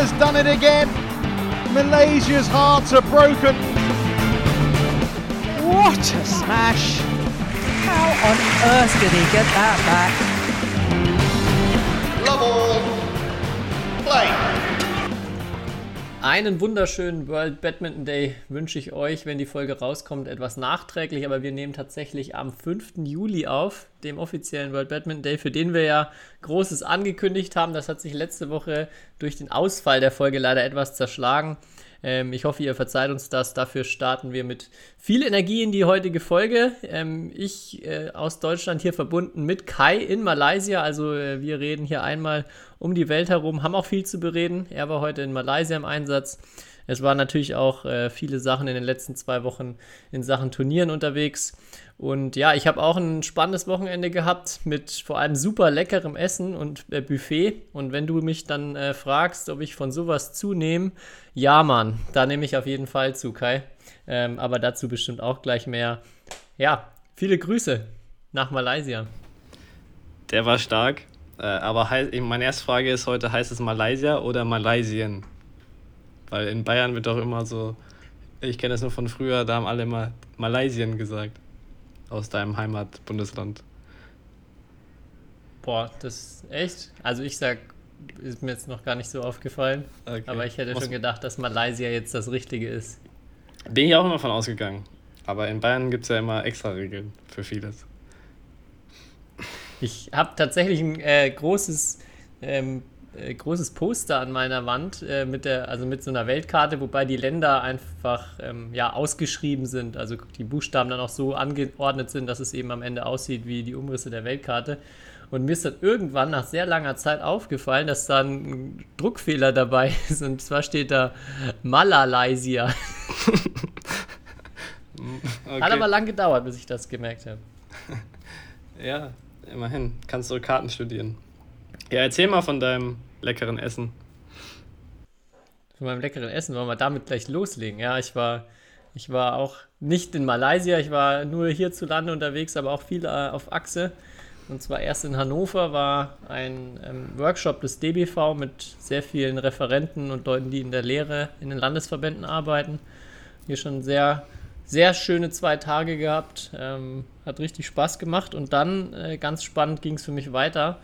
has done it again. Malaysia's hearts are broken. What a smash! How on earth did he get that back? Love all. Play. Einen wunderschönen World Badminton Day wünsche ich euch, wenn die Folge rauskommt, etwas nachträglich, aber wir nehmen tatsächlich am 5. Juli auf, dem offiziellen World Badminton Day, für den wir ja Großes angekündigt haben. Das hat sich letzte Woche durch den Ausfall der Folge leider etwas zerschlagen. Ähm, ich hoffe, ihr verzeiht uns das. Dafür starten wir mit viel Energie in die heutige Folge. Ähm, ich äh, aus Deutschland hier verbunden mit Kai in Malaysia. Also äh, wir reden hier einmal um die Welt herum, haben auch viel zu bereden. Er war heute in Malaysia im Einsatz. Es waren natürlich auch äh, viele Sachen in den letzten zwei Wochen in Sachen Turnieren unterwegs. Und ja, ich habe auch ein spannendes Wochenende gehabt mit vor allem super leckerem Essen und äh, Buffet. Und wenn du mich dann äh, fragst, ob ich von sowas zunehme, ja, Mann, da nehme ich auf jeden Fall zu, Kai. Ähm, aber dazu bestimmt auch gleich mehr. Ja, viele Grüße nach Malaysia. Der war stark. Äh, aber meine erste Frage ist heute: heißt es Malaysia oder Malaysien? Weil in Bayern wird doch immer so, ich kenne das nur von früher, da haben alle immer Malaysien gesagt. Aus deinem Heimatbundesland. Boah, das ist echt? Also ich sag, ist mir jetzt noch gar nicht so aufgefallen. Okay. Aber ich hätte Muss schon gedacht, dass Malaysia jetzt das Richtige ist. Bin ich auch immer von ausgegangen. Aber in Bayern gibt es ja immer extra Regeln für vieles. Ich habe tatsächlich ein äh, großes, ähm, äh, großes Poster an meiner Wand äh, mit der, also mit so einer Weltkarte, wobei die Länder einfach ähm, ja, ausgeschrieben sind. Also die Buchstaben dann auch so angeordnet sind, dass es eben am Ende aussieht wie die Umrisse der Weltkarte. Und mir ist dann irgendwann nach sehr langer Zeit aufgefallen, dass da ein Druckfehler dabei ist. Und zwar steht da Malaysia. okay. Hat aber lang gedauert, bis ich das gemerkt habe. Ja, immerhin. Kannst du Karten studieren. Ja, erzähl mal von deinem leckeren Essen. Von meinem leckeren Essen wollen wir damit gleich loslegen. Ja, ich war, ich war auch nicht in Malaysia, ich war nur hierzulande unterwegs, aber auch viel äh, auf Achse. Und zwar erst in Hannover war ein ähm, Workshop des DBV mit sehr vielen Referenten und Leuten, die in der Lehre in den Landesverbänden arbeiten. Hier schon sehr, sehr schöne zwei Tage gehabt. Ähm, hat richtig Spaß gemacht. Und dann, äh, ganz spannend, ging es für mich weiter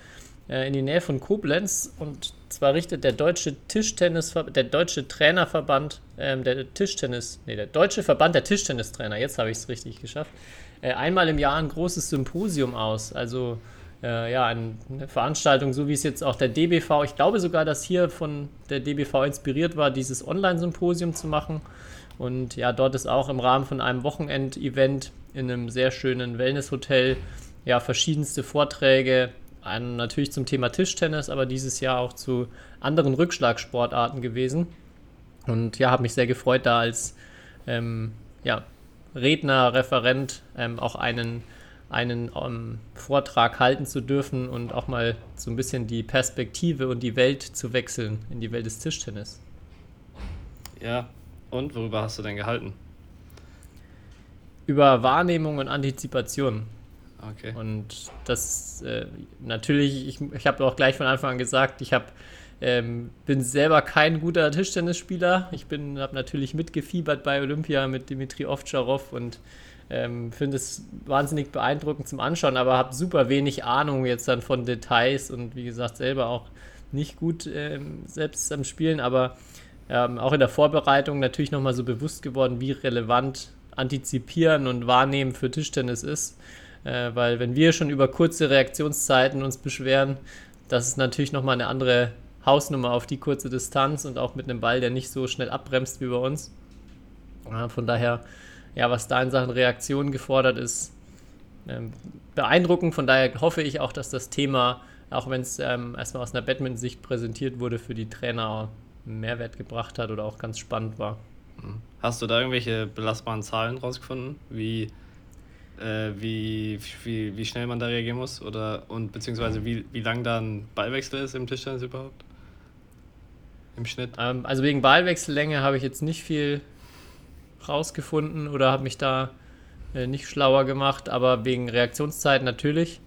in die Nähe von Koblenz. Und zwar richtet der deutsche Tischtennis, der deutsche Trainerverband, ähm, der Tischtennis, nee, der deutsche Verband der Tischtennistrainer, jetzt habe ich es richtig geschafft, äh, einmal im Jahr ein großes Symposium aus. Also äh, ja, eine Veranstaltung, so wie es jetzt auch der DBV, ich glaube sogar, dass hier von der DBV inspiriert war, dieses Online-Symposium zu machen. Und ja, dort ist auch im Rahmen von einem Wochenend-Event in einem sehr schönen Wellness-Hotel ja verschiedenste Vorträge, einen natürlich zum Thema Tischtennis, aber dieses Jahr auch zu anderen Rückschlagsportarten gewesen. Und ja, habe mich sehr gefreut, da als ähm, ja, Redner, Referent ähm, auch einen, einen ähm, Vortrag halten zu dürfen und auch mal so ein bisschen die Perspektive und die Welt zu wechseln in die Welt des Tischtennis. Ja, und worüber hast du denn gehalten? Über Wahrnehmung und Antizipation. Okay. Und das äh, natürlich, ich, ich habe auch gleich von Anfang an gesagt, ich habe ähm, bin selber kein guter Tischtennisspieler. Ich habe natürlich mitgefiebert bei Olympia mit Dimitri Ovtcharov und ähm, finde es wahnsinnig beeindruckend zum Anschauen, aber habe super wenig Ahnung jetzt dann von Details und wie gesagt selber auch nicht gut ähm, selbst am Spielen, aber ähm, auch in der Vorbereitung natürlich nochmal so bewusst geworden, wie relevant Antizipieren und Wahrnehmen für Tischtennis ist. Äh, weil wenn wir schon über kurze Reaktionszeiten uns beschweren, das ist natürlich nochmal eine andere Hausnummer auf die kurze Distanz und auch mit einem Ball, der nicht so schnell abbremst wie bei uns. Ja, von daher, ja, was da in Sachen Reaktion gefordert ist, ähm, beeindruckend. Von daher hoffe ich auch, dass das Thema, auch wenn es ähm, erstmal aus einer Badminton-Sicht präsentiert wurde, für die Trainer Mehrwert gebracht hat oder auch ganz spannend war. Mhm. Hast du da irgendwelche belastbaren Zahlen rausgefunden, wie, äh, wie, wie, wie schnell man da reagieren muss? Oder und beziehungsweise wie, wie lang da ein Ballwechsel ist im Tischtennis überhaupt? im Schnitt? Ähm, also wegen Ballwechsellänge habe ich jetzt nicht viel rausgefunden oder habe mich da äh, nicht schlauer gemacht, aber wegen Reaktionszeit natürlich.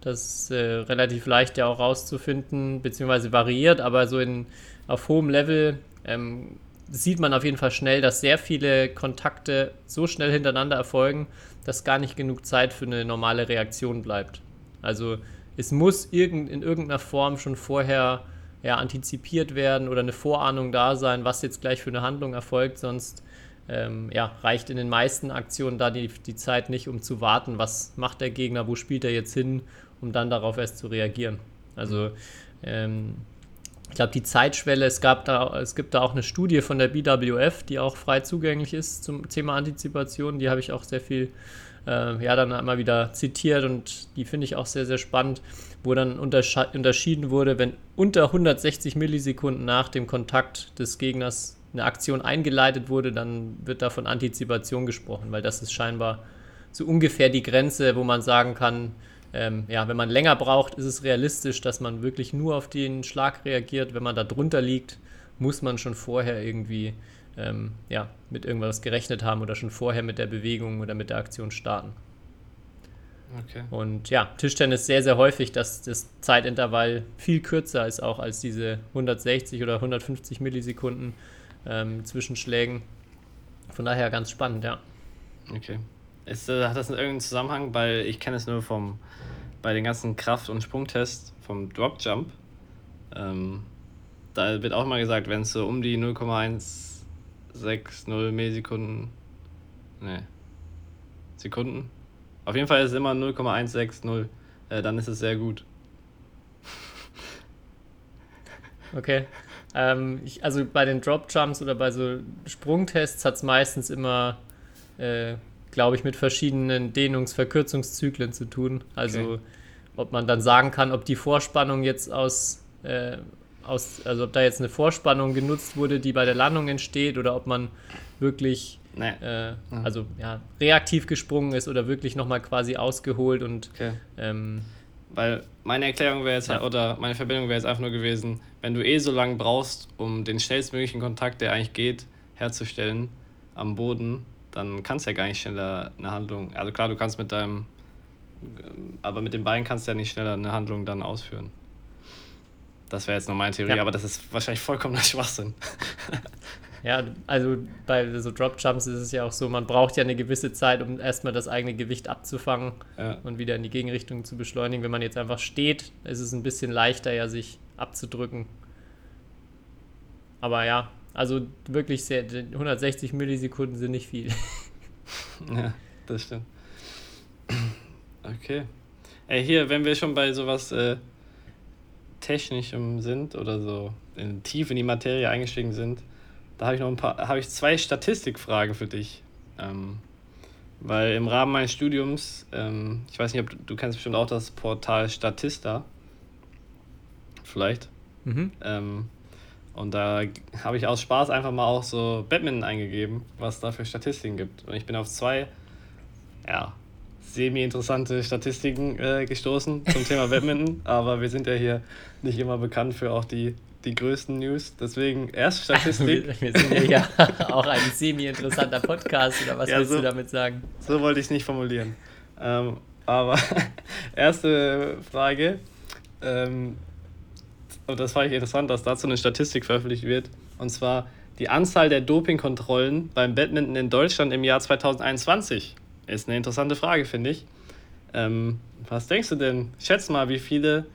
Das ist äh, relativ leicht ja auch rauszufinden, beziehungsweise variiert, aber so in auf hohem Level ähm, sieht man auf jeden Fall schnell, dass sehr viele Kontakte so schnell hintereinander erfolgen, dass gar nicht genug Zeit für eine normale Reaktion bleibt. Also es muss irgend, in irgendeiner Form schon vorher ja, antizipiert werden oder eine Vorahnung da sein, was jetzt gleich für eine Handlung erfolgt, sonst ähm, ja, reicht in den meisten Aktionen da die, die Zeit nicht, um zu warten, was macht der Gegner, wo spielt er jetzt hin, um dann darauf erst zu reagieren. Also ähm, ich glaube, die Zeitschwelle, es, gab da, es gibt da auch eine Studie von der BWF, die auch frei zugänglich ist zum Thema Antizipation. Die habe ich auch sehr viel, äh, ja, dann immer wieder zitiert und die finde ich auch sehr, sehr spannend, wo dann unterschieden wurde, wenn unter 160 Millisekunden nach dem Kontakt des Gegners eine Aktion eingeleitet wurde, dann wird da von Antizipation gesprochen, weil das ist scheinbar so ungefähr die Grenze, wo man sagen kann, ähm, ja, wenn man länger braucht, ist es realistisch, dass man wirklich nur auf den Schlag reagiert. Wenn man da drunter liegt, muss man schon vorher irgendwie ähm, ja, mit irgendwas gerechnet haben oder schon vorher mit der Bewegung oder mit der Aktion starten. Okay. Und ja, Tischtennis sehr, sehr häufig, dass das Zeitintervall viel kürzer ist auch als diese 160 oder 150 Millisekunden ähm, Zwischenschlägen. Von daher ganz spannend, ja. Okay. Ist, äh, hat das irgendeinen Zusammenhang? Weil ich kenne es nur vom, bei den ganzen Kraft- und Sprungtests vom Drop Jump. Ähm, da wird auch immer gesagt, wenn es so um die 0,160 Millisekunden. Ne. Sekunden. Auf jeden Fall ist es immer 0,160. Äh, dann ist es sehr gut. Okay. Ähm, ich, also bei den Drop Jumps oder bei so Sprungtests hat es meistens immer äh, glaube ich, mit verschiedenen Dehnungs-Verkürzungszyklen zu tun. Also okay. ob man dann sagen kann, ob die Vorspannung jetzt aus, äh, aus, also ob da jetzt eine Vorspannung genutzt wurde, die bei der Landung entsteht, oder ob man wirklich nee. äh, also ja, reaktiv gesprungen ist oder wirklich nochmal quasi ausgeholt und okay. ähm, weil meine Erklärung wäre jetzt, ja. oder meine Verbindung wäre jetzt einfach nur gewesen, wenn du eh so lange brauchst, um den schnellstmöglichen Kontakt, der eigentlich geht, herzustellen am Boden, dann kannst du ja gar nicht schneller eine Handlung. Also klar, du kannst mit deinem, aber mit dem Bein kannst du ja nicht schneller eine Handlung dann ausführen. Das wäre jetzt nur meine Theorie, ja. aber das ist wahrscheinlich vollkommener Schwachsinn. Ja, also bei so Drop Jumps ist es ja auch so, man braucht ja eine gewisse Zeit, um erstmal das eigene Gewicht abzufangen ja. und wieder in die Gegenrichtung zu beschleunigen. Wenn man jetzt einfach steht, ist es ein bisschen leichter, ja, sich abzudrücken. Aber ja, also wirklich sehr, 160 Millisekunden sind nicht viel. ja, das stimmt. Okay. Ey, hier, wenn wir schon bei sowas äh, Technischem sind oder so in, tief in die Materie eingestiegen sind, da habe ich noch ein paar, habe ich zwei Statistikfragen für dich. Ähm, weil im Rahmen meines Studiums, ähm, ich weiß nicht, ob du, du kennst bestimmt auch das Portal Statista. Vielleicht. Mhm. Ähm, und da habe ich aus Spaß einfach mal auch so Badminton eingegeben, was da für Statistiken gibt. Und ich bin auf zwei, ja, semi-interessante Statistiken äh, gestoßen zum Thema Badminton. Aber wir sind ja hier nicht immer bekannt für auch die, die größten News. Deswegen erst Statistik. wir, wir sind ja auch ein semi-interessanter Podcast, oder was ja, willst so, du damit sagen? So wollte ich es nicht formulieren. Ähm, aber erste Frage. Ähm, das fand ich interessant, dass dazu eine Statistik veröffentlicht wird. Und zwar die Anzahl der Dopingkontrollen beim Badminton in Deutschland im Jahr 2021. Ist eine interessante Frage, finde ich. Ähm, was denkst du denn? Schätz mal, wie viele.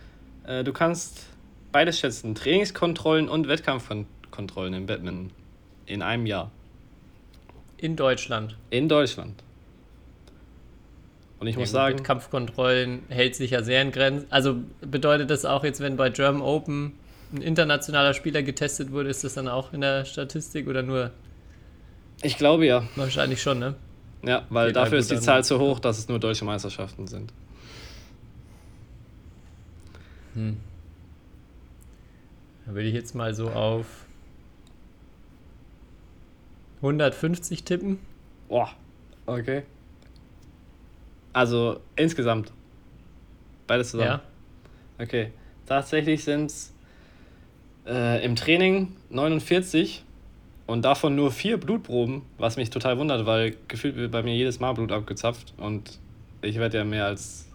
Äh, du kannst beides schätzen: Trainingskontrollen und Wettkampfkontrollen im Badminton. In einem Jahr. In Deutschland. In Deutschland. Und ich muss sagen. Wettkampfkontrollen hält sich ja sehr in Grenzen. Also bedeutet das auch jetzt, wenn bei German Open ein internationaler Spieler getestet wurde, ist das dann auch in der Statistik oder nur? Ich glaube ja. Wahrscheinlich schon, ne? Ja, weil Geht dafür ist die Zahl zu hoch, dass es nur deutsche Meisterschaften sind. Hm. Da würde ich jetzt mal so auf 150 tippen. Boah, okay. Also insgesamt. Beides zusammen. Ja. Okay. Tatsächlich sind es äh, im Training 49 und davon nur vier Blutproben, was mich total wundert, weil gefühlt wird bei mir jedes Mal Blut abgezapft und ich werde ja mehr als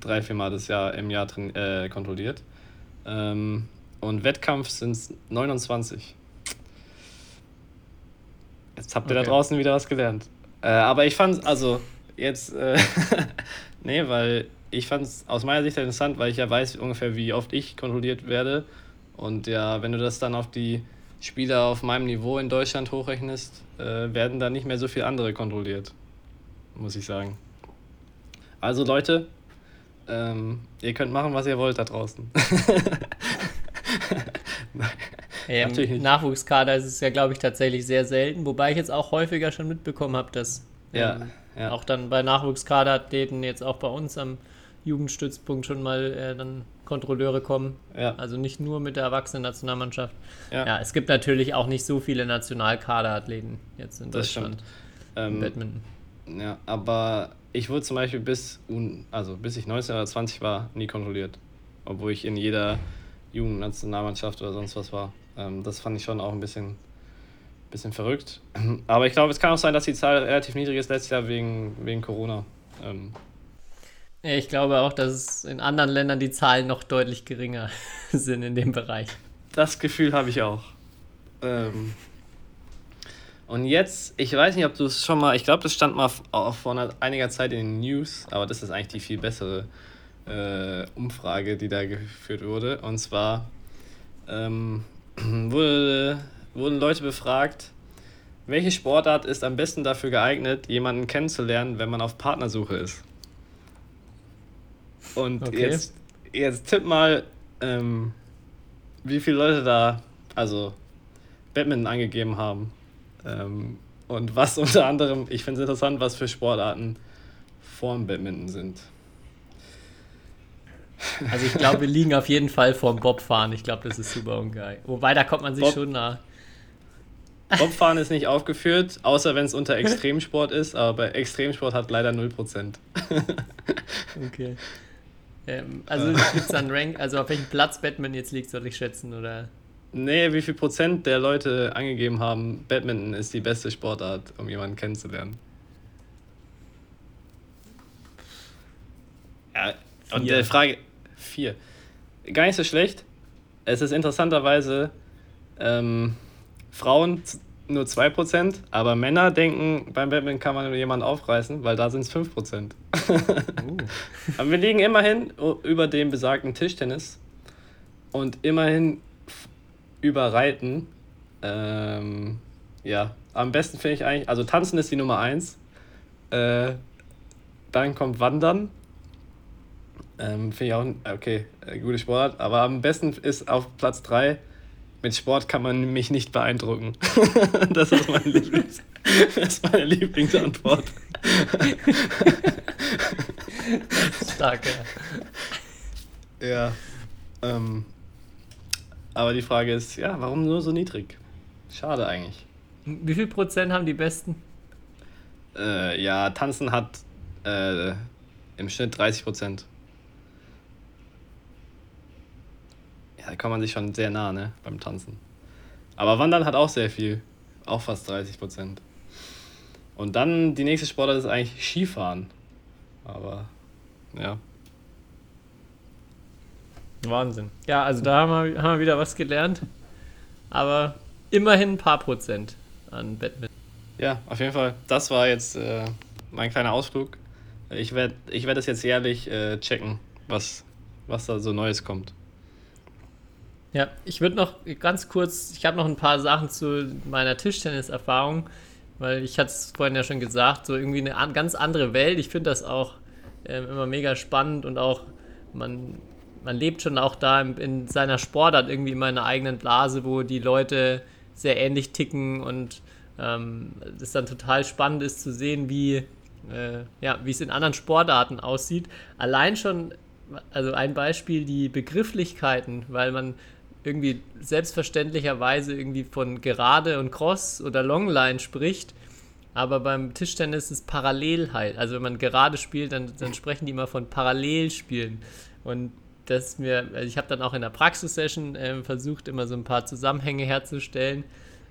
drei, vier Mal das Jahr im Jahr äh, kontrolliert. Ähm, und Wettkampf sind es 29. Jetzt habt ihr Okay. da draußen wieder was gelernt. Äh, aber ich fand also jetzt, äh, nee, weil ich fand es aus meiner Sicht interessant, weil ich ja weiß ungefähr, wie oft ich kontrolliert werde. Und ja, wenn du das dann auf die Spieler auf meinem Niveau in Deutschland hochrechnest, äh, werden da nicht mehr so viele andere kontrolliert, muss ich sagen. Also Leute, ähm, ihr könnt machen, was ihr wollt da draußen. Ja, Natürlich Im nicht. Nachwuchskader ist es ja, glaube ich, tatsächlich sehr selten, wobei ich jetzt auch häufiger schon mitbekommen habe, dass Ja, ähm, ja. auch dann bei Nachwuchskaderathleten jetzt auch bei uns am Jugendstützpunkt schon mal äh, dann Kontrolleure kommen. Ja. Also nicht nur mit der Erwachsenen-Nationalmannschaft. Ja. Ja. es gibt natürlich auch nicht so viele Nationalkaderathleten jetzt in Das Deutschland Ähm, Badminton. Ja, aber ich wurde zum Beispiel bis, also bis ich 19 oder 20 war, nie kontrolliert. Obwohl ich in jeder Jugendnationalmannschaft oder sonst was war. Ähm, das fand ich schon auch ein bisschen, bisschen verrückt. Aber ich glaube, es kann auch sein, dass die Zahl relativ niedrig ist letztes Jahr wegen, wegen Corona. Ähm, ich glaube auch, dass es in anderen Ländern die Zahlen noch deutlich geringer sind in dem Bereich. Das Gefühl habe ich auch. Ähm, und jetzt, ich weiß nicht, ob du es schon mal, ich glaube, das stand mal vor einiger Zeit in den News, aber das ist eigentlich die viel bessere äh, Umfrage, die da geführt wurde. Und zwar ähm, wurde, wurden Leute befragt, welche Sportart ist am besten dafür geeignet, jemanden kennenzulernen, wenn man auf Partnersuche ist? Und Okay. jetzt, jetzt tipp mal, ähm, wie viele Leute da, also Badminton angegeben haben. Ähm, und was unter anderem, ich finde es interessant, was für Sportarten vorm Badminton sind. Also ich glaube, wir liegen auf jeden Fall vorm Bobfahren. Ich glaube, das ist super ungeil. Wobei, da kommt man sich Bob- schon nah. Bobfahren ist nicht aufgeführt, außer wenn es unter Extremsport ist, aber bei Extremsport hat leider 0%. Okay. Ähm, also gibt es dann Rank, also auf welchem Platz Batman jetzt liegt, soll ich schätzen, oder? Nee, wie viel Prozent der Leute angegeben haben, Badminton ist die beste Sportart, um jemanden kennenzulernen? Ja, und Vier. der Frage. Vier. Gar nicht so schlecht. Es ist interessanterweise ähm, Frauen nur 2%, aber Männer denken, beim Badminton kann man jemanden aufreißen, weil da sind es 5%. aber wir liegen immerhin über dem besagten Tischtennis und immerhin über Reiten. Ähm, ja, am besten finde ich eigentlich, also Tanzen ist die Nummer 1. Äh, dann kommt Wandern. Ähm, Finde ich auch, ein- okay, äh, gute Sportart. Aber am besten ist auf Platz 3, mit Sport kann man mich nicht beeindrucken. das ist meine, Lieblings das ist meine Lieblingsantwort. Stark, ja. Ja. Ähm, aber die Frage ist, ja, warum nur so niedrig? Schade eigentlich. Wie viel Prozent haben die Besten? Äh, ja, Tanzen hat äh, im Schnitt 30 Prozent. Ja, da kommt man sich schon sehr nah, ne, beim Tanzen. Aber Wandern hat auch sehr viel. Auch fast 30 Prozent. Und dann die nächste Sportart ist eigentlich Skifahren. Aber, ja. Wahnsinn. Ja, also da haben wir, haben wir wieder was gelernt. Aber immerhin ein paar Prozent an Badminton. Ja, auf jeden Fall. Das war jetzt äh, mein kleiner Ausflug. Ich werde ich werd das jetzt jährlich äh, checken, was, was da so Neues kommt. Ja, ich würde noch ganz kurz, ich habe noch ein paar Sachen zu meiner Tischtennis-Erfahrung, weil ich hatte es vorhin ja schon gesagt, so irgendwie eine an, ganz andere Welt. Ich finde das auch ähm, immer mega spannend und auch man, man lebt schon auch da in, in seiner Sportart irgendwie in meiner eigenen Blase, wo die Leute sehr ähnlich ticken und ähm, es dann total spannend ist zu sehen, wie äh, ja, wie es in anderen Sportarten aussieht. Allein schon, also ein Beispiel, die Begrifflichkeiten, weil man irgendwie selbstverständlicherweise irgendwie von Gerade und Cross oder Longline spricht, aber beim Tischtennis ist parallel halt. Also wenn man gerade spielt, dann, dann sprechen die immer von Parallelspielen. Und das mir, also ich habe dann auch in der Praxissession äh, versucht, immer so ein paar Zusammenhänge herzustellen.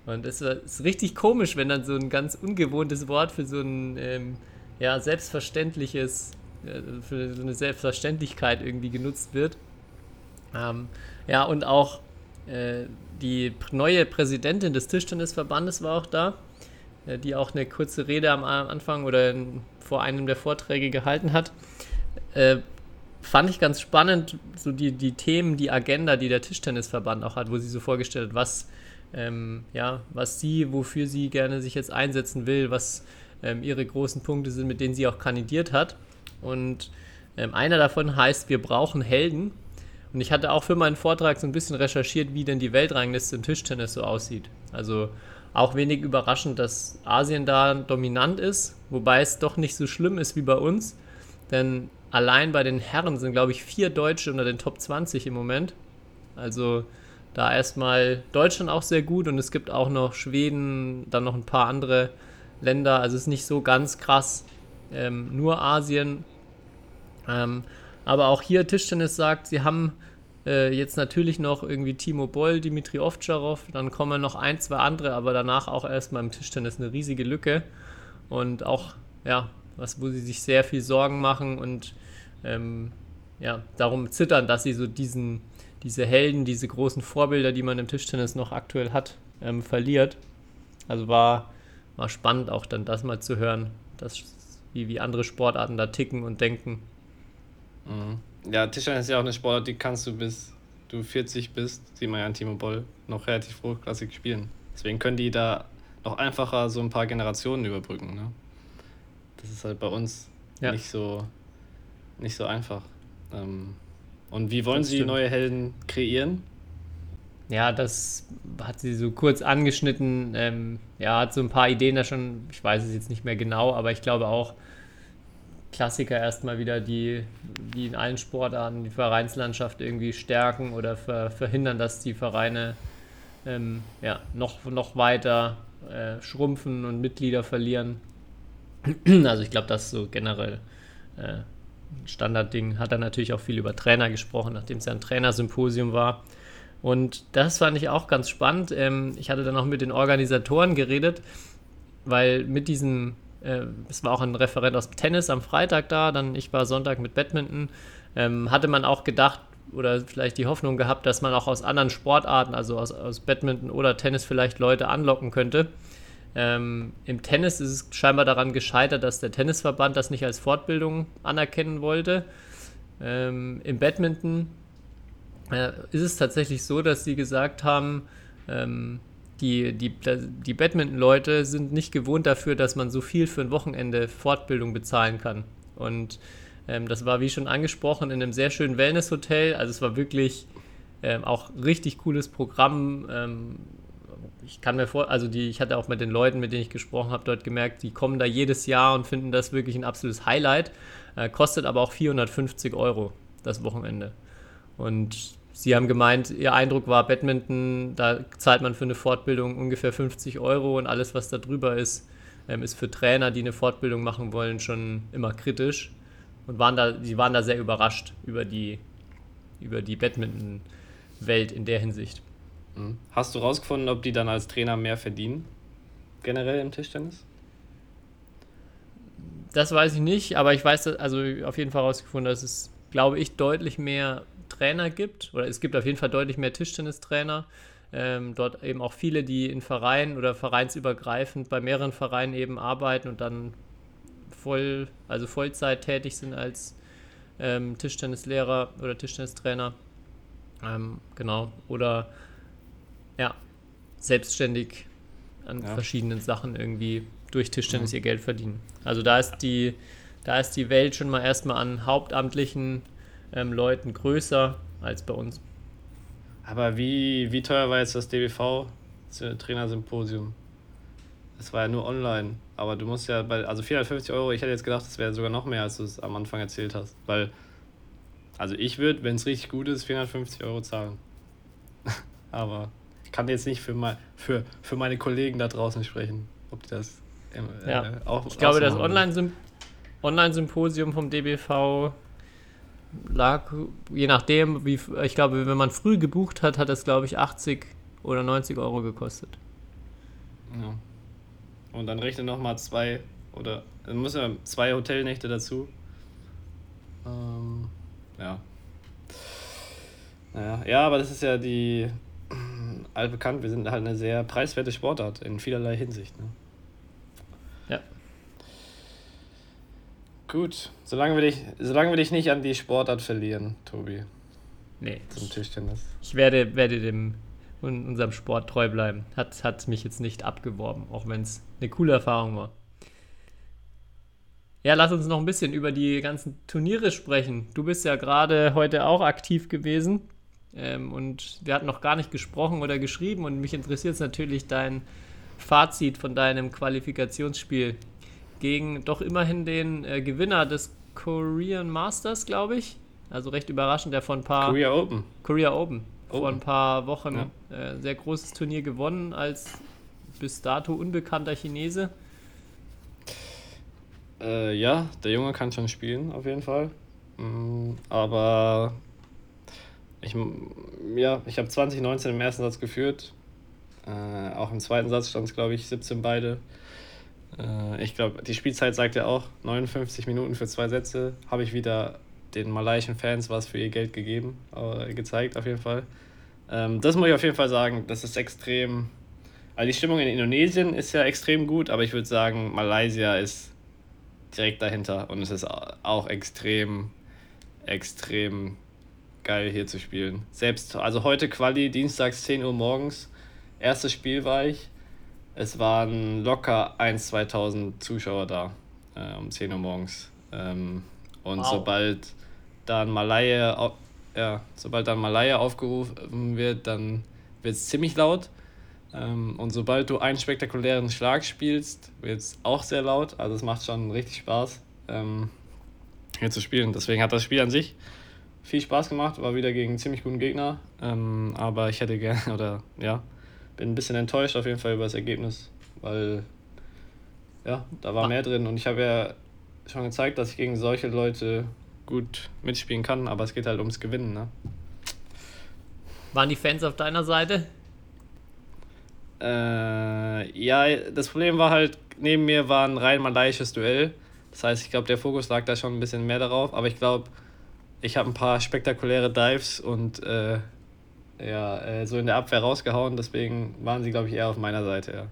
Und es ist richtig komisch, wenn dann so ein ganz ungewohntes Wort für so ein ähm, ja, selbstverständliches, äh, für so eine Selbstverständlichkeit irgendwie genutzt wird. Ähm, ja, und auch äh, die neue Präsidentin des Tischtennisverbandes war auch da, äh, die auch eine kurze Rede am Anfang oder in, vor einem der Vorträge gehalten hat. Äh, fand ich ganz spannend, so die, die Themen, die Agenda, die der Tischtennisverband auch hat, wo sie so vorgestellt hat, was, ähm, ja, was sie, wofür sie gerne sich jetzt einsetzen will, was ähm, ihre großen Punkte sind, mit denen sie auch kandidiert hat. Und ähm, einer davon heißt, wir brauchen Helden. Und ich hatte auch für meinen Vortrag so ein bisschen recherchiert, wie denn die Weltrangliste im Tischtennis so aussieht. Also auch wenig überraschend, dass Asien da dominant ist, wobei es doch nicht so schlimm ist wie bei uns. Denn allein bei den Herren sind, glaube ich, vier Deutsche unter den Top 20 im Moment. Also da erstmal Deutschland auch sehr gut und es gibt auch noch Schweden, dann noch ein paar andere Länder. Also es ist nicht so ganz krass, ähm, nur Asien. Ähm, aber auch hier Tischtennis sagt, sie haben äh, jetzt natürlich noch irgendwie Timo Boll, Dimitri Ovtcharov, dann kommen noch ein, zwei andere, aber danach auch erstmal im Tischtennis eine riesige Lücke. Und auch, ja, was, wo sie sich sehr viel Sorgen machen und ähm, ja, darum zittern, dass sie so diesen, diese Helden, diese großen Vorbilder, die man im Tischtennis noch aktuell hat, ähm, verliert. Also war, war spannend auch dann das mal zu hören, dass, wie, wie andere Sportarten da ticken und denken. Mhm. Ja, Tischtennis ist ja auch eine Sportart, die kannst du bis du 40 bist, sieht man ja an Timo Boll, noch relativ hochklassig spielen. Deswegen können die da noch einfacher so ein paar Generationen überbrücken. Ne? Das ist halt bei uns ja. nicht so nicht so einfach. Ähm, und wie wollen Sie neue Helden kreieren? Ja, das hat sie so kurz angeschnitten. Ähm, ja, hat so ein paar Ideen da schon, ich weiß es jetzt nicht mehr genau, aber ich glaube auch Klassiker erstmal wieder, die wie in allen Sportarten die Vereinslandschaft irgendwie stärken oder ver verhindern, dass die Vereine ähm, ja, noch, noch weiter äh, schrumpfen und Mitglieder verlieren. Also ich glaube, das ist so generell äh, Standardding. Hat er natürlich auch viel über Trainer gesprochen, nachdem es ja ein Trainersymposium war. Und das fand ich auch ganz spannend. Ähm, ich hatte dann auch mit den Organisatoren geredet, weil mit diesem, äh, es war auch ein Referent aus Tennis am Freitag da, dann ich war Sonntag mit Badminton, ähm, hatte man auch gedacht oder vielleicht die Hoffnung gehabt, dass man auch aus anderen Sportarten, also aus, aus Badminton oder Tennis vielleicht Leute anlocken könnte. Ähm, Im Tennis ist es scheinbar daran gescheitert, dass der Tennisverband das nicht als Fortbildung anerkennen wollte. Ähm, Im Badminton äh, ist es tatsächlich so, dass sie gesagt haben, ähm, die, die, die Badminton-Leute sind nicht gewohnt dafür, dass man so viel für ein Wochenende Fortbildung bezahlen kann. Und ähm, das war, wie schon angesprochen, in einem sehr schönen Wellness-Hotel. Also es war wirklich ähm, auch richtig cooles Programm ähm, ich kann mir vor, also die, ich hatte auch mit den Leuten, mit denen ich gesprochen habe, dort gemerkt, die kommen da jedes Jahr und finden das wirklich ein absolutes Highlight. Äh, kostet aber auch 450 Euro das Wochenende. Und sie haben gemeint, ihr Eindruck war, Badminton, da zahlt man für eine Fortbildung ungefähr 50 Euro und alles, was da drüber ist, ähm, ist für Trainer, die eine Fortbildung machen wollen, schon immer kritisch. Und waren da, die waren da sehr überrascht über die, über die Badminton-Welt in der Hinsicht. Mhm. Hast du rausgefunden, ob die dann als Trainer mehr verdienen? Generell im Tischtennis? Das weiß ich nicht, aber ich weiß, also auf jeden Fall rausgefunden, dass es, glaube ich, deutlich mehr Trainer gibt. Oder es gibt auf jeden Fall deutlich mehr Tischtennistrainer. Ähm, dort eben auch viele, die in Vereinen oder vereinsübergreifend bei mehreren Vereinen eben arbeiten und dann voll, also Vollzeit tätig sind als ähm, Tischtennislehrer oder Tischtennistrainer. Ähm, genau. Oder ja, selbstständig an ja. verschiedenen Sachen irgendwie durch Tischtennis mhm. ihr Geld verdienen. Also da ist die, da ist die Welt schon mal erstmal an hauptamtlichen ähm, Leuten größer als bei uns. Aber wie, wie teuer war jetzt das DBV Trainersymposium? Es war ja nur online, aber du musst ja bei, also 450 Euro, ich hätte jetzt gedacht, das wäre sogar noch mehr, als du es am Anfang erzählt hast, weil, also ich würde, wenn es richtig gut ist, 450 Euro zahlen. aber kann jetzt nicht für, mein, für, für meine Kollegen da draußen sprechen, ob die das äh, ja. auch. Ich glaube, das Online-Symposium vom DBV lag, je nachdem, wie, ich glaube, wenn man früh gebucht hat, hat das, glaube ich, 80 oder 90 Euro gekostet. Ja. Und dann rechne nochmal zwei oder dann muss ja zwei Hotelnächte dazu. Ähm, ja. Naja, ja, aber das ist ja die altbekannt, wir sind halt eine sehr preiswerte Sportart in vielerlei Hinsicht. Ne? Gut, solange wir, dich, solange wir dich nicht an die Sportart verlieren, Tobi, Nee. zum Tischtennis. Ich werde, werde dem un- unserem Sport treu bleiben. Hat, hat mich jetzt nicht abgeworben, auch wenn es eine coole Erfahrung war. Ja, lass uns noch ein bisschen über die ganzen Turniere sprechen. Du bist ja gerade heute auch aktiv gewesen ähm, und wir hatten noch gar nicht gesprochen oder geschrieben und mich interessiert natürlich dein Fazit von deinem Qualifikationsspiel gegen doch immerhin den äh, Gewinner des Korean Masters, glaube ich. Also recht überraschend, der von ein paar Korea Open. Korea Open vor Open. ein paar Wochen Ja. äh, sehr großes Turnier gewonnen als bis dato unbekannter Chinese. Äh, ja, der Junge kann schon spielen, auf jeden Fall. Mm, aber ich, ja, ich habe 2019 im ersten Satz geführt. Äh, auch im zweiten Satz stand es, glaube ich, 17 beide. Äh, ich glaube, die Spielzeit sagt ja auch 59 Minuten für zwei Sätze. Habe ich wieder den malaiischen Fans was für ihr Geld gegeben, äh, gezeigt, auf jeden Fall. Ähm, das muss ich auf jeden Fall sagen, das ist extrem. Also die Stimmung in Indonesien ist ja extrem gut, aber ich würde sagen, Malaysia ist direkt dahinter und es ist auch extrem, extrem geil hier zu spielen. Selbst, also heute Quali, dienstags 10 Uhr morgens, erstes Spiel war ich. Es waren locker 1.000, 2000 Zuschauer da äh, um 10 Uhr morgens. Ähm, und Wow. sobald dann Malaya, ja, sobald dann Malaya aufgerufen wird, dann wird es ziemlich laut. Ähm, und sobald du einen spektakulären Schlag spielst, wird es auch sehr laut. Also es macht schon richtig Spaß, ähm, hier zu spielen. Deswegen hat das Spiel an sich viel Spaß gemacht, war wieder gegen einen ziemlich guten Gegner. Ähm, aber ich hätte gerne, oder ja, bin ein bisschen enttäuscht auf jeden Fall über das Ergebnis, weil ja, da war Ah. mehr drin und ich habe ja schon gezeigt, dass ich gegen solche Leute gut mitspielen kann, aber es geht halt ums Gewinnen, ne? Waren die Fans auf deiner Seite? Äh, ja, das Problem war halt, neben mir war ein rein malaiisches Duell. Das heißt, ich glaube, der Fokus lag da schon ein bisschen mehr darauf. Aber ich glaube, ich habe ein paar spektakuläre Dives und äh, ja, äh, so in der Abwehr rausgehauen. Deswegen waren sie, glaube ich, eher auf meiner Seite. Ja.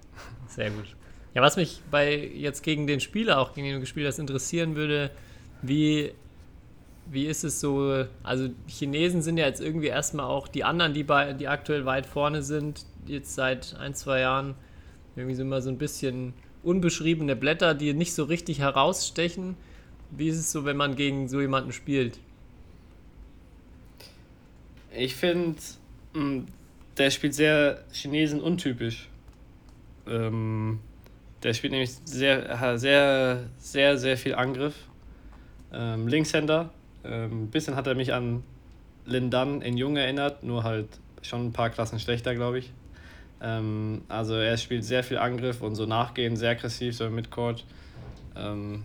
Sehr gut. Ja, was mich bei jetzt gegen den Spieler, auch gegen den du gespielt hast, interessieren würde, wie, wie ist es so, also Chinesen sind ja jetzt irgendwie erstmal auch die anderen, die, bei, die aktuell weit vorne sind, jetzt seit ein, zwei Jahren, irgendwie sind immer so ein bisschen unbeschriebene Blätter, die nicht so richtig herausstechen. Wie ist es so, wenn man gegen so jemanden spielt? Ich finde, der spielt sehr Chinesen untypisch. Ähm, der spielt nämlich sehr, sehr, sehr, sehr viel Angriff. Ähm, Linkshänder. Ähm, ein bisschen hat er mich an Lin Dan in Jung erinnert, nur halt schon ein paar Klassen schlechter, glaube ich. Ähm, also er spielt sehr viel Angriff und so nachgehen, sehr aggressiv, so im Midcourt. Ähm,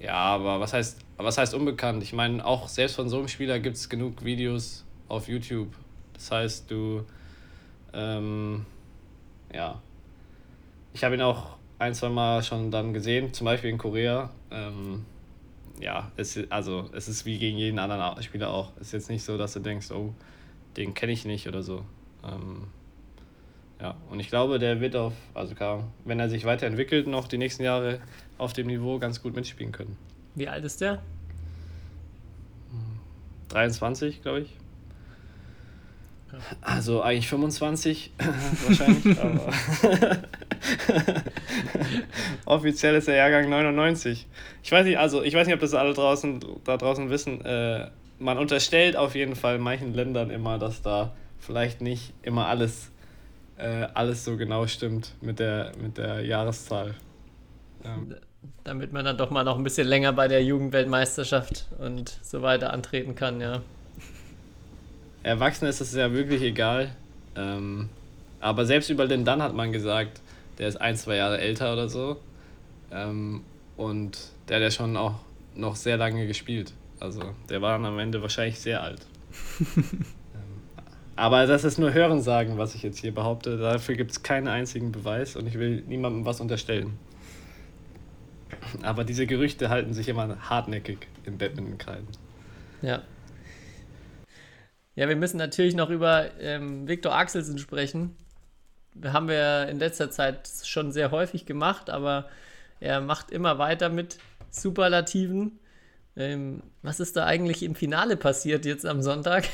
ja, aber was heißt, was heißt unbekannt? Ich meine, auch selbst von so einem Spieler gibt es genug Videos auf YouTube. Das heißt, du, ähm, ja, ich habe ihn auch ein, zwei Mal schon dann gesehen, zum Beispiel in Korea. Ähm, ja, es, ist- also es ist wie gegen jeden anderen Spieler auch. Es ist jetzt nicht so, dass du denkst, oh, den kenne ich nicht oder so. Ähm, ja, und ich glaube, der wird auf, also Ahnung, wenn er sich weiterentwickelt, noch die nächsten Jahre auf dem Niveau ganz gut mitspielen können. Wie alt ist der? 23, glaube ich. Also eigentlich 25 wahrscheinlich, aber offiziell ist der Jahrgang 99. Ich weiß nicht, also ich weiß nicht, ob das alle draußen da draußen wissen. Äh, man unterstellt auf jeden Fall manchen Ländern immer, dass da vielleicht nicht immer alles äh, alles so genau stimmt mit der mit der Jahreszahl. Ähm, Damit man dann doch mal noch ein bisschen länger bei der Jugendweltmeisterschaft und so weiter antreten kann, ja. Erwachsenen ist es ja wirklich egal. Ähm, aber selbst über den Dann hat man gesagt, der ist ein, zwei Jahre älter oder so. Ähm, und der hat ja schon auch noch sehr lange gespielt. Also der war dann am Ende wahrscheinlich sehr alt. ähm, aber das ist nur Hörensagen, was ich jetzt hier behaupte. Dafür gibt es keinen einzigen Beweis und ich will niemandem was unterstellen. Aber diese Gerüchte halten sich immer hartnäckig in Badmintonkreisen. Ja. Ja, wir müssen natürlich noch über ähm, Viktor Axelsen sprechen. haben wir in letzter Zeit schon sehr häufig gemacht, aber er macht immer weiter mit Superlativen. Ähm, was ist da eigentlich im Finale passiert jetzt am Sonntag?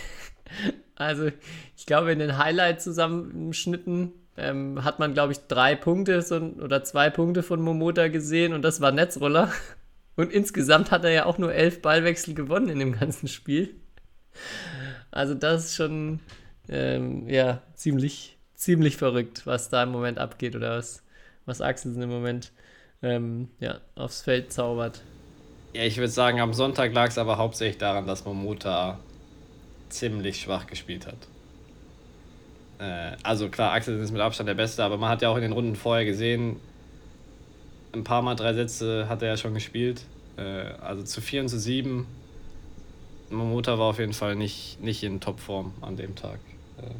also, ich glaube, in den Highlight-Zusammenschnitten ähm, hat man, glaube ich, drei Punkte so, oder zwei Punkte von Momota gesehen und das war Netzroller. Und insgesamt hat er ja auch nur elf Ballwechsel gewonnen in dem ganzen Spiel. Also das ist schon ähm, ja, ziemlich, ziemlich verrückt, was da im Moment abgeht oder was, was Axelsen im Moment ähm, ja, aufs Feld zaubert. Ja, ich würde sagen, am Sonntag lag es aber hauptsächlich daran, dass Momota ziemlich schwach gespielt hat. Äh, also klar, Axel ist mit Abstand der Beste, aber man hat ja auch in den Runden vorher gesehen, ein paar Mal drei Sätze hat er ja schon gespielt. Äh, also zu 4 und zu 7. Momota war auf jeden Fall nicht, nicht in Topform an dem Tag. Äh,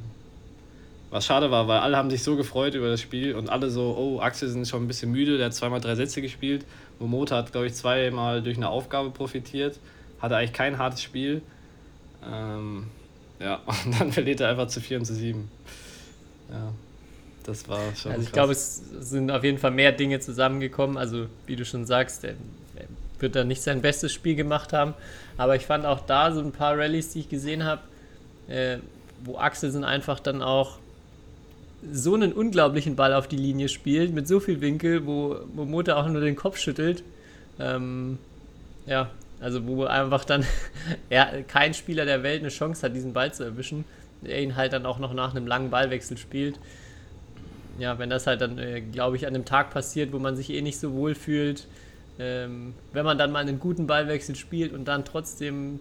was schade war, weil alle haben sich so gefreut über das Spiel und alle so, oh, Axel ist schon ein bisschen müde, der hat zweimal drei Sätze gespielt. Momota hat, glaube ich, zweimal durch eine Aufgabe profitiert, hatte eigentlich kein hartes Spiel. Ähm, ja, und dann verliert er einfach zu 4 und zu 7. Ja, das war schon. Also, ich glaube, es sind auf jeden Fall mehr Dinge zusammengekommen. Also, wie du schon sagst, er, er wird da nicht sein bestes Spiel gemacht haben. Aber ich fand auch da so ein paar Rallyes, die ich gesehen habe, äh, wo Axelsen einfach dann auch so einen unglaublichen Ball auf die Linie spielt, mit so viel Winkel, wo Momota auch nur den Kopf schüttelt. Ähm, ja, also wo einfach dann er, kein Spieler der Welt eine Chance hat, diesen Ball zu erwischen. Er ihn halt dann auch noch nach einem langen Ballwechsel spielt. Ja, wenn das halt dann, äh, glaube ich, an einem Tag passiert, wo man sich eh nicht so wohl fühlt, ähm, wenn man dann mal einen guten Ballwechsel spielt und dann trotzdem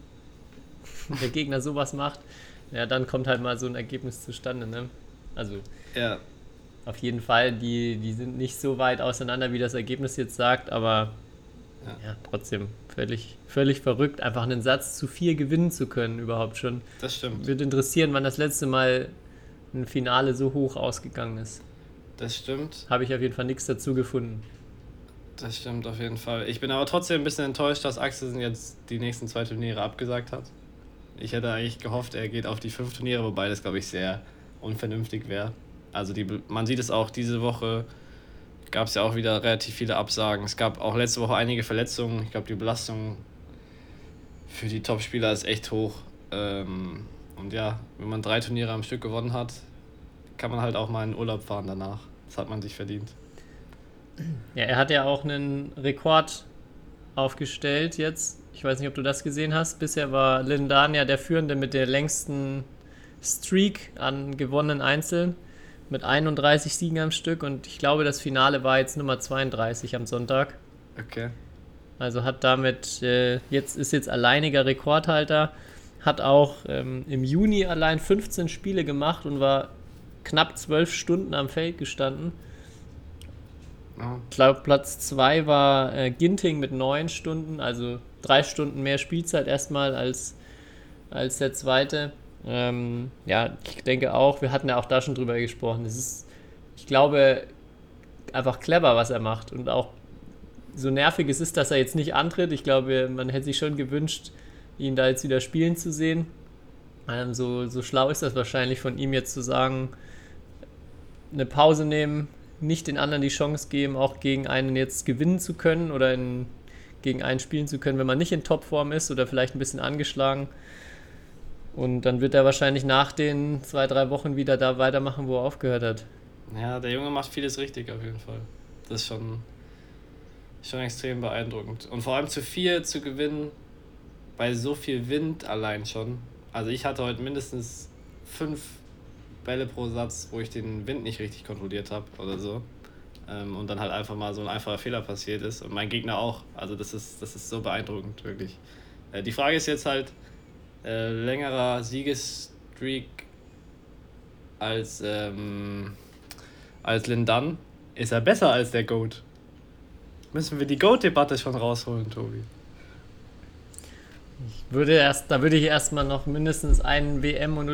der Gegner sowas macht, ja, dann kommt halt mal so ein Ergebnis zustande. Ne? Also ja. auf jeden Fall, die, die sind nicht so weit auseinander, wie das Ergebnis jetzt sagt, aber ja, ja trotzdem völlig, völlig verrückt, einfach einen Satz zu vier gewinnen zu können überhaupt schon. Das stimmt. Würde interessieren, wann das letzte Mal ein Finale so hoch ausgegangen ist. Das stimmt. Habe ich auf jeden Fall nichts dazu gefunden. Das stimmt auf jeden Fall. Ich bin aber trotzdem ein bisschen enttäuscht, dass Axelsen jetzt die nächsten zwei Turniere abgesagt hat. Ich hätte eigentlich gehofft, er geht auf die fünf Turniere, wobei das, glaube ich, sehr unvernünftig wäre. Also die, man sieht es auch diese Woche, gab es ja auch wieder relativ viele Absagen. Es gab auch letzte Woche einige Verletzungen. Ich glaube, die Belastung für die Topspieler ist echt hoch. Ähm, und ja, wenn man drei Turniere am Stück gewonnen hat, kann man halt auch mal in Urlaub fahren danach. Das hat man sich verdient. Ja, er hat ja auch einen Rekord aufgestellt jetzt. Ich weiß nicht, ob du das gesehen hast. Bisher war Lindan ja der Führende mit der längsten Streak an gewonnenen Einzeln mit 31 Siegen am Stück und ich glaube, das Finale war jetzt Nummer 32 am Sonntag. Okay. Also hat damit, äh, jetzt ist jetzt alleiniger Rekordhalter, hat auch ähm, im Juni allein 15 Spiele gemacht und war knapp 12 Stunden am Feld gestanden. Ich glaube, Platz 2 war äh, Ginting mit 9 Stunden, also 3 Stunden mehr Spielzeit erstmal als, als der zweite. Ähm, ja, ich denke auch, wir hatten ja auch da schon drüber gesprochen. Es ist, ich glaube, einfach clever, was er macht. Und auch so nervig es ist, dass er jetzt nicht antritt. Ich glaube, man hätte sich schon gewünscht, ihn da jetzt wieder spielen zu sehen. Ähm, so, so schlau ist das wahrscheinlich von ihm jetzt zu sagen, eine Pause nehmen, nicht den anderen die Chance geben, auch gegen einen jetzt gewinnen zu können oder in, gegen einen spielen zu können, wenn man nicht in Topform ist oder vielleicht ein bisschen angeschlagen. Und dann wird er wahrscheinlich nach den zwei, drei Wochen wieder da weitermachen, wo er aufgehört hat. Ja, der Junge macht vieles richtig auf jeden Fall. Das ist schon, schon extrem beeindruckend. Und vor allem zu vier zu gewinnen, bei so viel Wind allein schon. Also ich hatte heute mindestens fünf Bälle pro Satz, wo ich den Wind nicht richtig kontrolliert habe oder so. Ähm, und dann halt einfach mal so ein einfacher Fehler passiert ist. Und mein Gegner auch. Also das ist, das ist so beeindruckend, wirklich. Äh, die Frage ist jetzt halt, äh, längerer Siegesstreak als, ähm, als Lindan. Ist er besser als der Goat? Müssen wir die Goat-Debatte schon rausholen, Tobi? Ich würde erst, da würde ich erstmal noch mindestens einen WM- und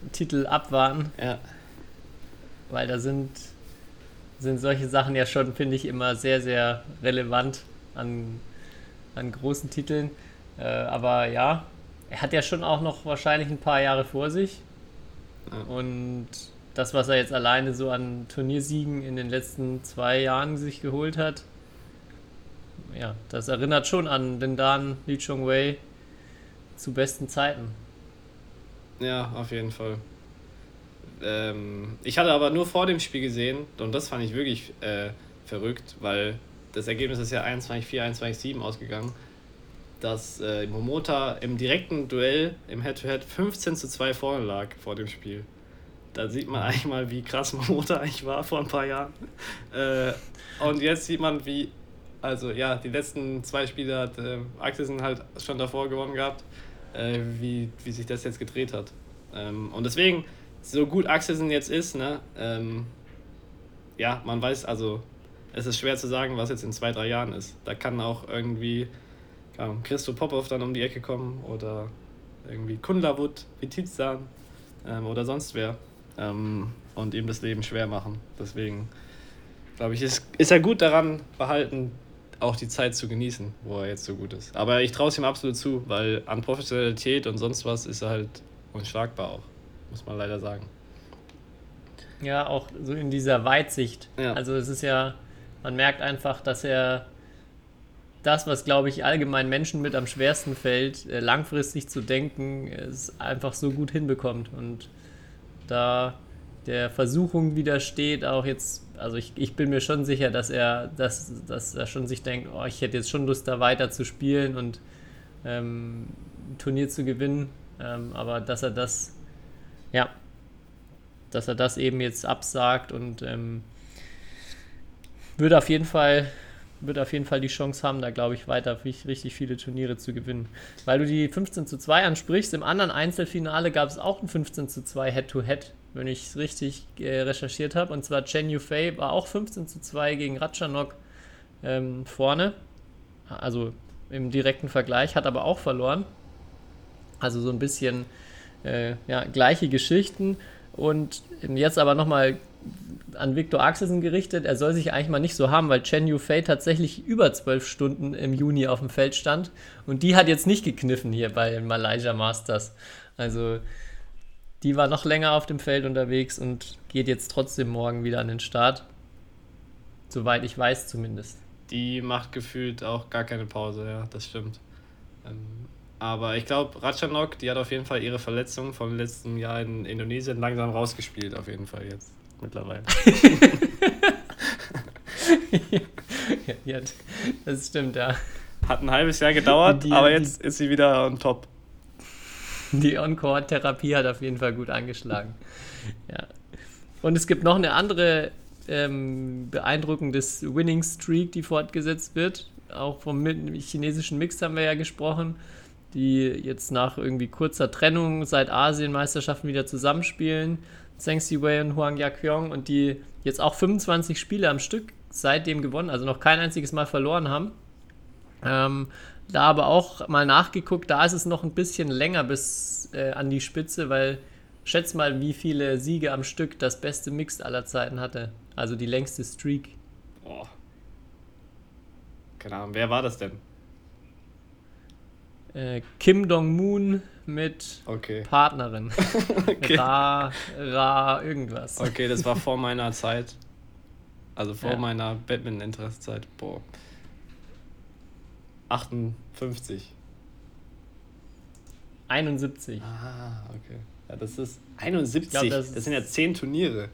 Olympiatitel abwarten. Ja. Weil da sind, sind solche Sachen ja schon, finde ich, immer sehr, sehr relevant an, an großen Titeln. Äh, aber ja, er hat ja schon auch noch wahrscheinlich ein paar Jahre vor sich. Ja. Und das, was er jetzt alleine so an Turniersiegen in den letzten zwei Jahren sich geholt hat, ja, das erinnert schon an den Dan Li Chongwei zu besten Zeiten. Ja, auf jeden Fall. Ähm, ich hatte aber nur vor dem Spiel gesehen, und das fand ich wirklich äh, verrückt, weil das Ergebnis ist ja 21-4, 21-7 ausgegangen, dass äh, Momota im direkten Duell im Head-to-Head 15 zu 2 vorne lag vor dem Spiel. Da sieht man eigentlich mal, wie krass Momota eigentlich war vor ein paar Jahren. Äh, und jetzt sieht man, wie, also ja, die letzten zwei Spiele hat äh, Axelsen halt schon davor gewonnen gehabt, äh, wie, wie sich das jetzt gedreht hat. Ähm, und deswegen, so gut Axelsen jetzt ist, ne, ähm, ja, man weiß, also es ist schwer zu sagen, was jetzt in zwei, drei Jahren ist. Da kann auch irgendwie ja, Christo Popov dann um die Ecke kommen oder irgendwie Kundlavut, Vitizan ähm, oder sonst wer ähm, und ihm das Leben schwer machen. Deswegen glaube ich, ist, ist er gut daran behalten, auch die Zeit zu genießen, wo er jetzt so gut ist. Aber ich traue es ihm absolut zu, weil an Professionalität und sonst was ist er halt unschlagbar auch, muss man leider sagen. Ja, auch so in dieser Weitsicht. Ja. Also es ist ja, man merkt einfach, dass er das, was glaube ich allgemein Menschen mit am schwersten fällt, äh, langfristig zu denken, es einfach so gut hinbekommt und da der Versuchung widersteht, auch jetzt, also ich, ich bin mir schon sicher, dass er, dass, dass er schon sich denkt, oh, ich hätte jetzt schon Lust, da weiter zu spielen und ähm, ein Turnier zu gewinnen, ähm, aber dass er das, ja, dass er das eben jetzt absagt und ähm, würde auf jeden Fall wird auf jeden Fall die Chance haben, da glaube ich weiter richtig viele Turniere zu gewinnen. Weil du die 15 zu 2 ansprichst, im anderen Einzelfinale gab es auch ein 15 zu 2 Head-to-Head, wenn ich es richtig äh, recherchiert habe. Und zwar Chen Yufei war auch 15 zu 2 gegen Ratchanok ähm, vorne. Also im direkten Vergleich, hat aber auch verloren. Also so ein bisschen äh, ja, gleiche Geschichten. Und jetzt aber nochmal an Viktor Axelsen gerichtet. Er soll sich eigentlich mal nicht so haben, weil Chen Yufei tatsächlich über zwölf Stunden im Juni auf dem Feld stand. Und die hat jetzt nicht gekniffen hier bei den Malaysia Masters. Also die war noch länger auf dem Feld unterwegs und geht jetzt trotzdem morgen wieder an den Start. Soweit ich weiß zumindest. Die macht gefühlt auch gar keine Pause, ja, das stimmt. Ähm, aber ich glaube, Ratchanok, die hat auf jeden Fall ihre Verletzung vom letzten Jahr in Indonesien langsam rausgespielt, auf jeden Fall jetzt mittlerweile. ja, das stimmt, ja. Hat ein halbes Jahr gedauert, Die- aber die- jetzt ist sie wieder on top. Die Encore-Therapie hat auf jeden Fall gut angeschlagen. Ja. Und es gibt noch eine andere ähm, beeindruckendes Winning Streak, die fortgesetzt wird. Auch vom chinesischen Mix haben wir ja gesprochen, die jetzt nach irgendwie kurzer Trennung seit Asienmeisterschaften wieder zusammenspielen. Zheng Siwei und Huang Yaqiong und die jetzt auch 25 Spiele am Stück seitdem gewonnen, also noch kein einziges Mal verloren haben. Ähm, da aber auch mal nachgeguckt, da ist es noch ein bisschen länger bis äh, an die Spitze, weil schätz mal, wie viele Siege am Stück das beste Mixed aller Zeiten hatte. Also die längste Streak. Boah. Keine Ahnung, wer war das denn? Äh, Kim Dong-moon mit Okay. Partnerin. Okay. Ra, Ra, irgendwas. Okay, das war vor meiner Zeit. Also vor Ja. meiner Badminton-Interessezeit. Boah. 58. 71. Ah, okay. Ja, das ist 71. Ich glaub, das das, sind ja 10 Turniere.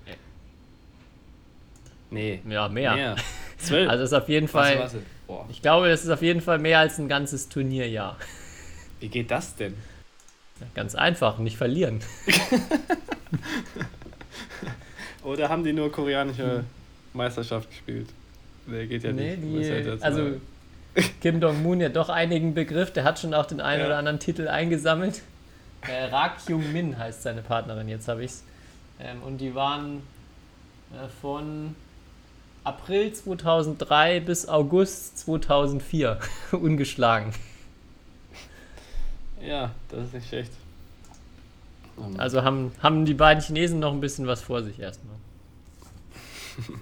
Nee. Ja, mehr. Mehr. 12. Also ist auf jeden warte, Fall, warte. Boah. ich glaube, das ist auf jeden Fall mehr als ein ganzes Turnierjahr. Wie geht das denn? Ja, Ganz einfach, nicht verlieren. Oder haben die nur koreanische Meisterschaft gespielt? Nee, geht ja Nee, nicht. Die, jetzt also Kim Dong-moon ja doch einigen Begriff, der hat schon auch den einen Ja. oder anderen Titel eingesammelt. Äh, Ra Kyung-min heißt seine Partnerin, jetzt habe ich's. Ähm, und die waren äh, von April 2003 bis August 2004 ungeschlagen. Ja, das ist nicht schlecht. Ähm, Also haben, haben die beiden Chinesen noch ein bisschen was vor sich erstmal.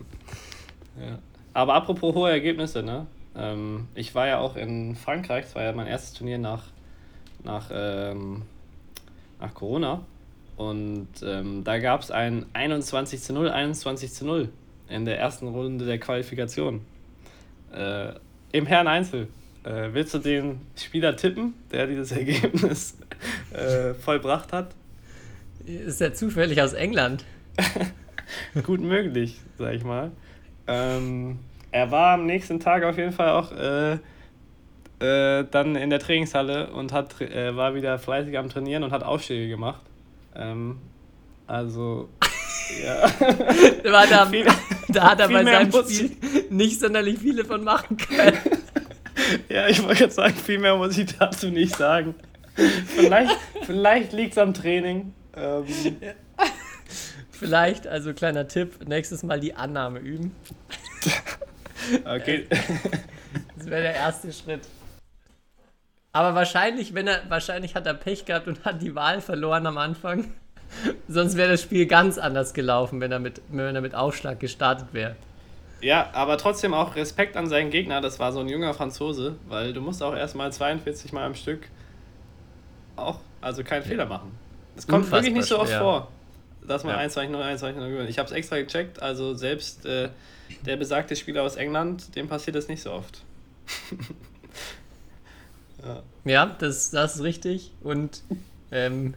Ja. Aber apropos hohe Ergebnisse, ne? Ähm, ich war ja auch in Frankreich, das war ja mein erstes Turnier nach, nach, ähm, nach Corona. Und ähm, da gab es ein 21 zu 0, 21 zu 0 in der ersten Runde der Qualifikation. Äh, Im Herren Einzel. Äh, willst du den Spieler tippen, der dieses Ergebnis äh, vollbracht hat? Ist er zufällig aus England? Gut möglich, sag ich mal. Ähm, er war am nächsten Tag auf jeden Fall auch äh, äh, dann in der Trainingshalle und hat, äh, war wieder fleißig am Trainieren und hat Aufschläge gemacht. Ähm, also, ja. War da, Viel- da hat er bei seinem muss Spiel nicht sonderlich viele von machen können. ja, ich wollte gerade sagen, viel mehr muss ich dazu nicht sagen. Vielleicht, vielleicht liegt es am Training. Ähm, Vielleicht, also kleiner Tipp, nächstes Mal die Annahme üben. Okay. Das wäre der erste Schritt. Aber wahrscheinlich, wenn er, wahrscheinlich hat er Pech gehabt und hat die Wahl verloren am Anfang. Sonst wäre das Spiel ganz anders gelaufen, wenn er mit, wenn er mit Aufschlag gestartet wäre. Ja, aber trotzdem auch Respekt an seinen Gegner. Das war so ein junger Franzose, weil du musst auch erstmal 42 Mal am Stück auch, also keinen Fehler machen. Das kommt Unfassbar wirklich nicht so oft schwer. vor, dass man Ja. 1, 2, 0, 1, 2, 0 gewinnt. Ich habe es extra gecheckt, also selbst äh, der besagte Spieler aus England, dem passiert das nicht so oft. Ja, das, das ist richtig. Und ähm,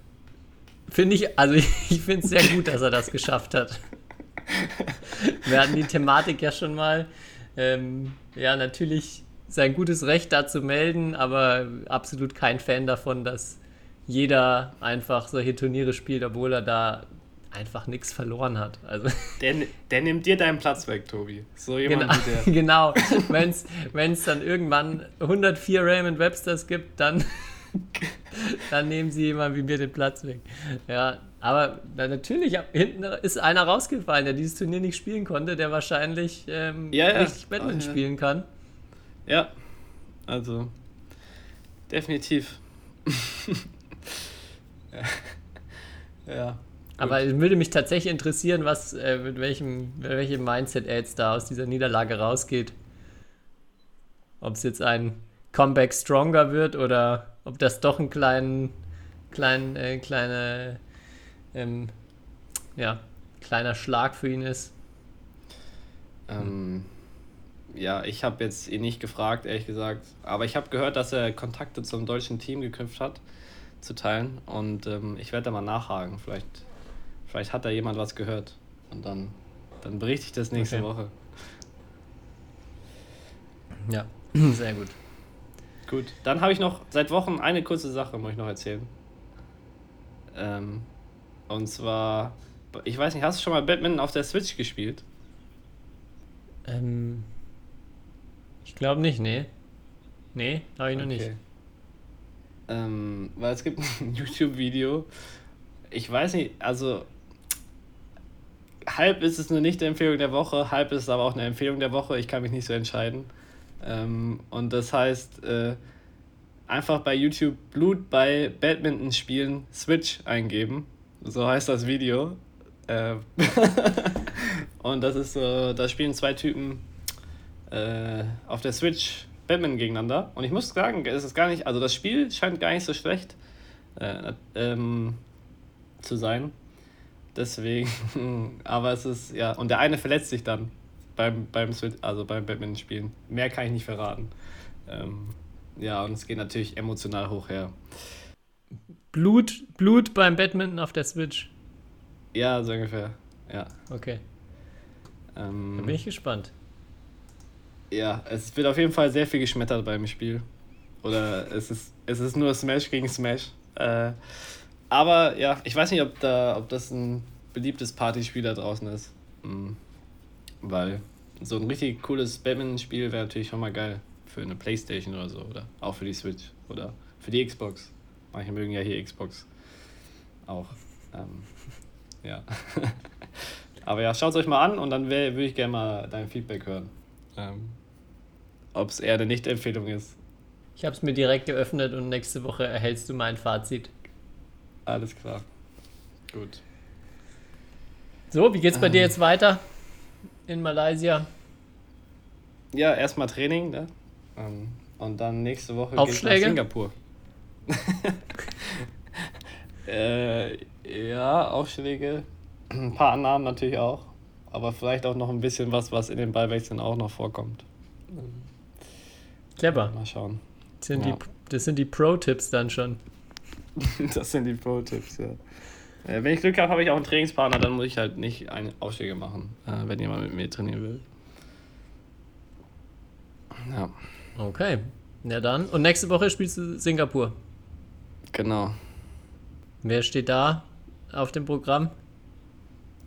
finde ich, also ich finde es sehr gut, dass er das geschafft hat. Wir hatten die Thematik ja schon mal. Ähm, ja, natürlich sein gutes Recht da zu melden, aber absolut kein Fan davon, dass jeder einfach solche Turniere spielt, obwohl er da einfach nichts verloren hat. Also Der, der nimmt dir deinen Platz weg, Tobi. So jemand genau, wie der. genau. wenn es dann irgendwann 104 Raymond Websters gibt, dann, dann nehmen sie jemand wie mir den Platz weg. Ja, aber na, natürlich, hinten ist einer rausgefallen, der dieses Turnier nicht spielen konnte, der wahrscheinlich ähm, Ja, ja. richtig Badminton Ah, ja. spielen kann. Ja, also definitiv. ja. Aber es würde mich tatsächlich interessieren, was, äh, mit welchem, mit welchem Mindset er jetzt da aus dieser Niederlage rausgeht. Ob es jetzt ein Comeback stronger wird oder ob das doch ein kleinen, kleinen, äh, kleine, ähm, ja, kleiner Schlag für ihn ist. Ähm, ja, ich habe jetzt ihn nicht gefragt, ehrlich gesagt. Aber ich habe gehört, dass er Kontakte zum deutschen Team geknüpft hat, zu teilen. Und ähm, ich werde da mal nachhaken. Vielleicht, vielleicht hat da jemand was gehört. Und dann, dann berichte ich das nächste Okay. Woche. Ja, sehr gut. Gut, dann habe ich noch seit Wochen eine kurze Sache, muss ich noch erzählen. Ähm, und zwar, ich weiß nicht, hast du schon mal Badminton auf der Switch gespielt? Ähm, ich glaube nicht, nee. Nee, habe ich noch nicht. Ähm, weil es gibt ein YouTube-Video. Ich weiß nicht, also halb ist es eine Nicht-Empfehlung der Woche, halb ist es aber auch eine Empfehlung der Woche. Ich kann mich nicht so entscheiden. Ähm, und das heißt, äh, einfach bei YouTube Blut bei Badminton spielen Switch eingeben. So heißt das Video. Äh, und das ist so, da spielen zwei Typen äh, auf der Switch Badminton gegeneinander. Und ich muss sagen, es ist gar nicht, also das Spiel scheint gar nicht so schlecht äh, ähm, zu sein. Deswegen, aber es ist, ja, und der eine verletzt sich dann beim, beim also beim Badminton-Spielen. Mehr kann ich nicht verraten. Ähm, ja, und es geht natürlich emotional hoch her. Blut, Blut beim Badminton auf der Switch. Ja, so ungefähr. Ja. Okay, Ähm, da bin ich gespannt. Ja, es wird auf jeden Fall sehr viel geschmettert beim Spiel. Oder es ist, es ist nur Smash gegen Smash. Äh, aber ja, ich weiß nicht, ob, da, ob das ein beliebtes Partyspiel da draußen ist. Mhm. Weil so ein richtig cooles Badminton-Spiel wäre natürlich schon mal geil. Für eine Playstation oder so. Oder auch für die Switch. Oder für die Xbox. Manche mögen ja hier Xbox. Auch. Ähm, ja. aber ja, schaut es euch mal an und dann würde ich gerne mal dein Feedback hören. Ähm, Ob es eher eine Nicht-Empfehlung ist. Ich habe es mir direkt geöffnet und nächste Woche erhältst du mein Fazit. Alles klar. Gut. So, wie geht's bei dir jetzt weiter in Malaysia? Ja, erstmal Training, ne? Ähm, und dann nächste Woche geht's Aufschläge? nach Singapur. äh, Ja, Aufschläge. Ein paar Annahmen natürlich auch. Aber vielleicht auch noch ein bisschen was, was in den Ballwechseln auch noch vorkommt. Clever. Mal schauen. Das sind, Ja. die, das sind die Pro-Tipps dann schon. Das sind die Pro-Tipps, ja. Äh, Wenn ich Glück habe, habe ich auch einen Trainingspartner, dann muss ich halt nicht eine Aufschläge machen, äh, wenn jemand mit mir trainieren will. Ja, Okay. Ja dann. Und nächste Woche spielst du Singapur. genau. Wer steht da auf dem Programm?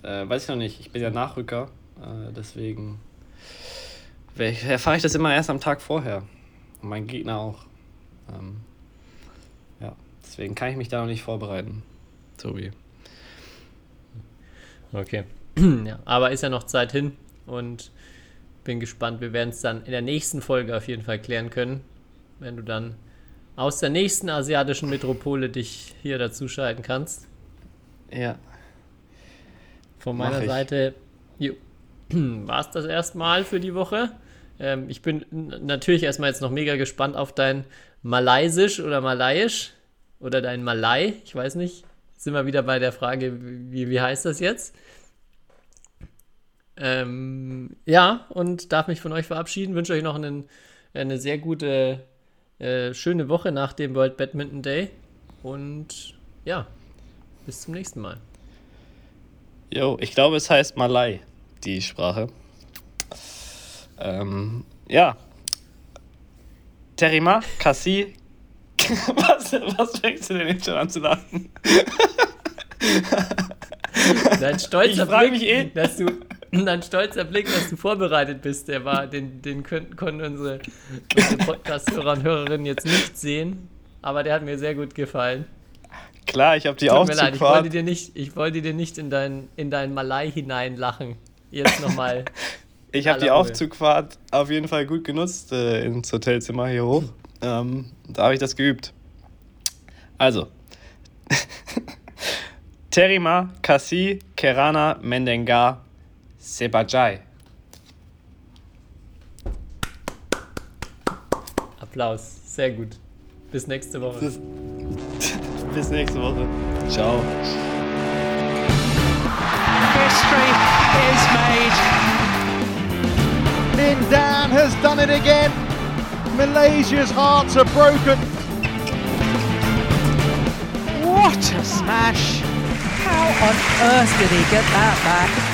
Äh, weiß ich noch nicht, ich bin ja Nachrücker, äh, deswegen erfahre ich das immer erst am Tag vorher. Und mein Gegner auch. Ähm, deswegen kann ich mich da noch nicht vorbereiten. Tobi. Okay. ja, aber ist ja noch Zeit hin und bin gespannt. Wir werden es dann in der nächsten Folge auf jeden Fall klären können, wenn du dann aus der nächsten asiatischen Metropole dich hier dazuschalten kannst. Ja. Von meiner. Seite war es das erstmal für die Woche. Ähm, ich bin natürlich erstmal jetzt noch mega gespannt auf dein Malaysisch oder Malayisch oder dein Malai. Ich weiß nicht. Sind wir wieder bei der Frage, wie, wie heißt das jetzt? Ähm, ja, und darf mich von euch verabschieden. Wünsche euch noch einen, eine sehr gute, äh, schöne Woche nach dem World Badminton Day. Und ja, bis zum nächsten Mal. Jo, ich glaube, es heißt Malai, die Sprache. Ähm, ja. Terima, Kassi. was, was fängst du denn jetzt schon an zu lachen? Dein stolzer Blick, eh. dass du, dein stolzer Blick, dass du vorbereitet bist, der war, den, den könnten, konnten unsere, unsere Podcast-Hörer und Hörerinnen jetzt nicht sehen, aber der hat mir sehr gut gefallen. Klar, ich habe die Tut mir leid, ich wollte dir nicht, ich wollte dir nicht in dein, in dein Malai hineinlachen. Jetzt nochmal. Ich habe die Aufzugfahrt auf jeden Fall gut genutzt äh, ins Hotelzimmer hier hoch. Ähm, da habe ich das geübt. Also. Terima, Kassi, Kerana, Mendengar, Sebajai. Applaus. Sehr gut. Bis nächste Woche. Bis nächste Woche. Ciao. History is made. Lin Dan has done it again. Malaysia's hearts are broken. What a smash! How on earth did he get that back?